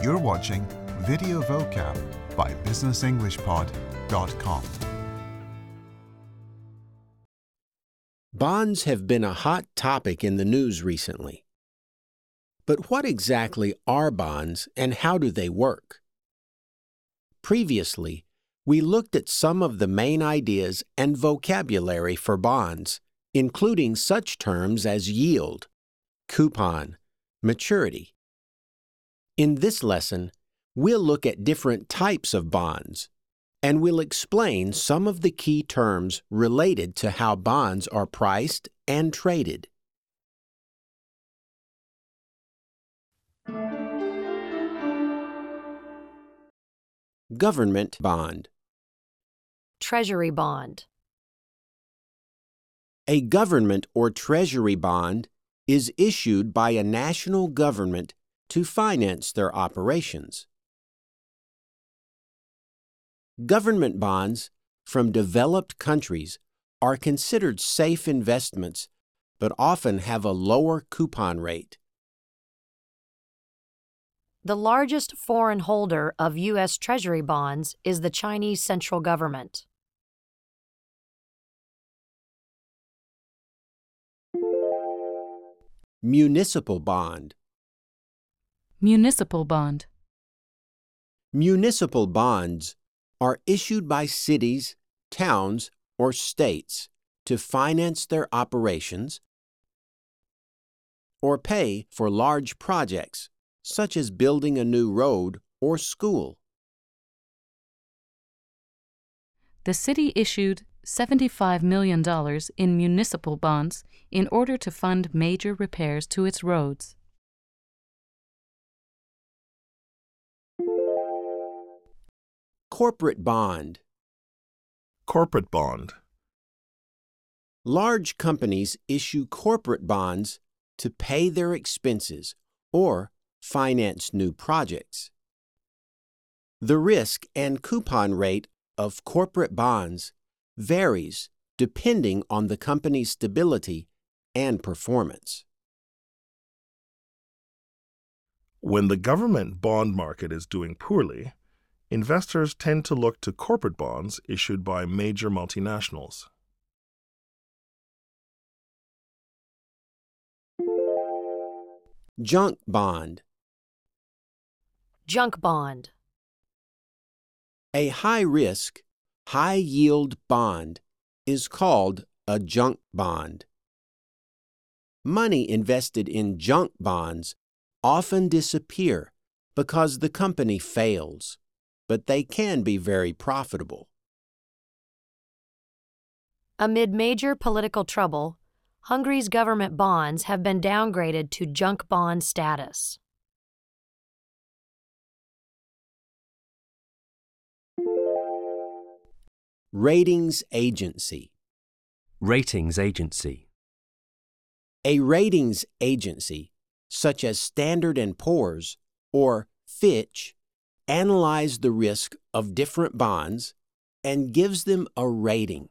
You're watching Video Vocab by BusinessEnglishPod.com. Bonds have been a hot topic in the news recently. But what exactly are bonds and how do they work? Previously, we looked at some of the main ideas and vocabulary for bonds, including such terms as yield, coupon, maturity. In this lesson, we'll look at different types of bonds, and we'll explain some of the key terms related to how bonds are priced and traded. Government bond. Treasury bond. A government or treasury bond is issued by a national government to finance their operations. Government bonds from developed countries are considered safe investments but often have a lower coupon rate. The largest foreign holder of U.S. Treasury bonds is the Chinese central government. Municipal bond. Municipal bond. Municipal bonds are issued by cities, towns, or states to finance their operations or pay for large projects, such as building a new road or school. The city issued $75 million in municipal bonds in order to fund major repairs to its roads. Corporate bond. Corporate bond. Large companies issue corporate bonds to pay their expenses or finance new projects. The risk and coupon rate of corporate bonds varies depending on the company's stability and performance. When the government bond market is doing poorly, investors tend to look to corporate bonds issued by major multinationals. Junk bond. Junk bond. A high risk, high yield bond is called a junk bond. Money invested in junk bonds often disappear because the company fails, but they can be very profitable. Amid major political trouble, Hungary's government bonds have been downgraded to junk bond status. Ratings agency. Ratings agency. A ratings agency, such as Standard & Poor's or Fitch, analyze the risk of different bonds and gives them a rating.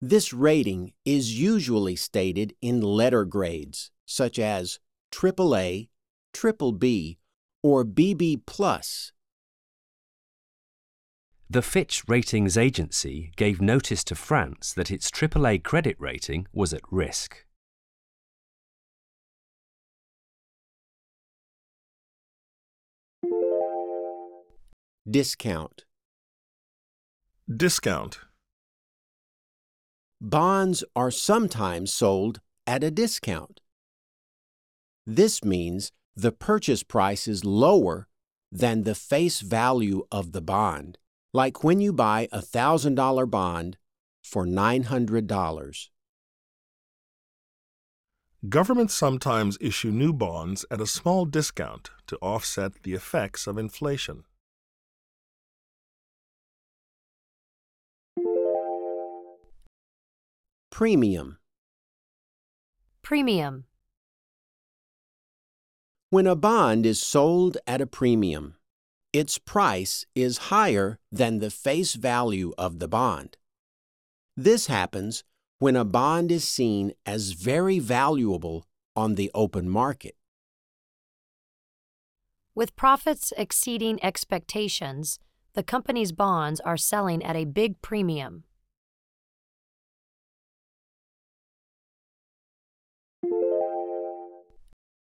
This rating is usually stated in letter grades, such as AAA, BBB, or BB+. The Fitch Ratings Agency gave notice to France that its AAA credit rating was at risk. Discount. Discount. Bonds are sometimes sold at a discount. This means the purchase price is lower than the face value of the bond, like when you buy a $1,000 bond for $900. Governments sometimes issue new bonds at a small discount to offset the effects of inflation. Premium. Premium. When a bond is sold at a premium, its price is higher than the face value of the bond. This happens when a bond is seen as very valuable on the open market. With profits exceeding expectations, the company's bonds are selling at a big premium.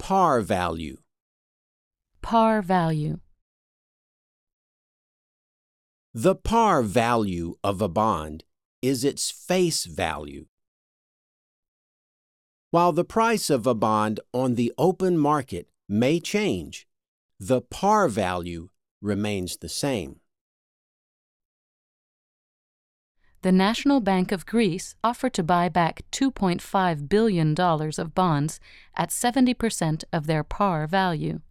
Par value. Par value. The par value of a bond is its face value. While the price of a bond on the open market may change, the par value remains the same. The National Bank of Greece offered to buy back $2.5 billion of bonds at 70% of their par value.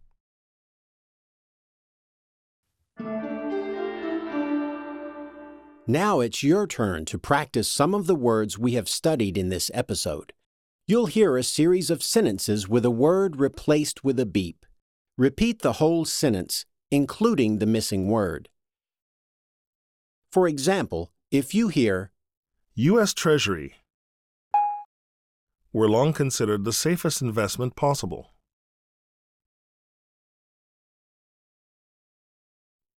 Now it's your turn to practice some of the words we have studied in this episode. You'll hear a series of sentences with a word replaced with a beep. Repeat the whole sentence, including the missing word. For example, if you hear, U.S. Treasury were long considered the safest investment possible.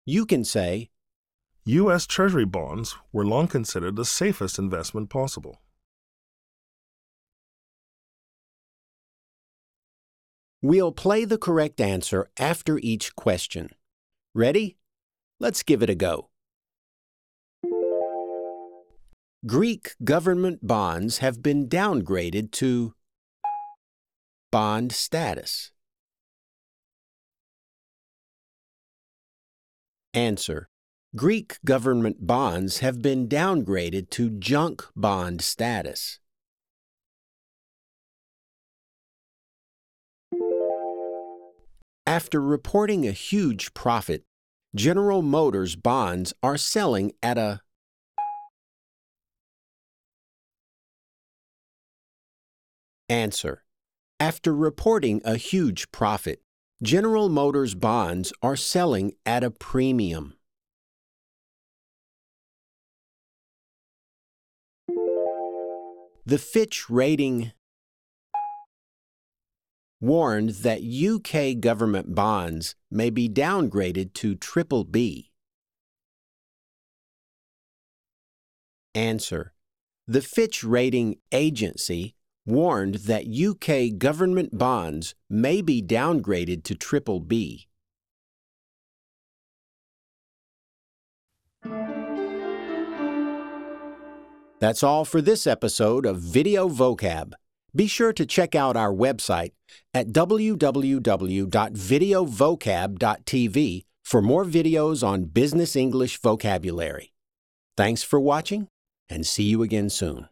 you can say, U.S. Treasury bonds were long considered the safest investment possible. We'll play the correct answer after each question. Ready? Let's give it a go. Greek government bonds have been downgraded to bond status. Answer. Greek government bonds have been downgraded to junk bond status. After reporting a huge profit, General Motors bonds are selling at a Answer. After reporting a huge profit, General Motors bonds are selling at a premium. The Fitch rating warned that UK government bonds may be downgraded to triple B. Answer. The Fitch Rating Agency warned that UK government bonds may be downgraded to triple B. That's all for this episode of Video Vocab. Be sure to check out our website at www.videovocab.tv for more videos on business English vocabulary. Thanks for watching and see you again soon.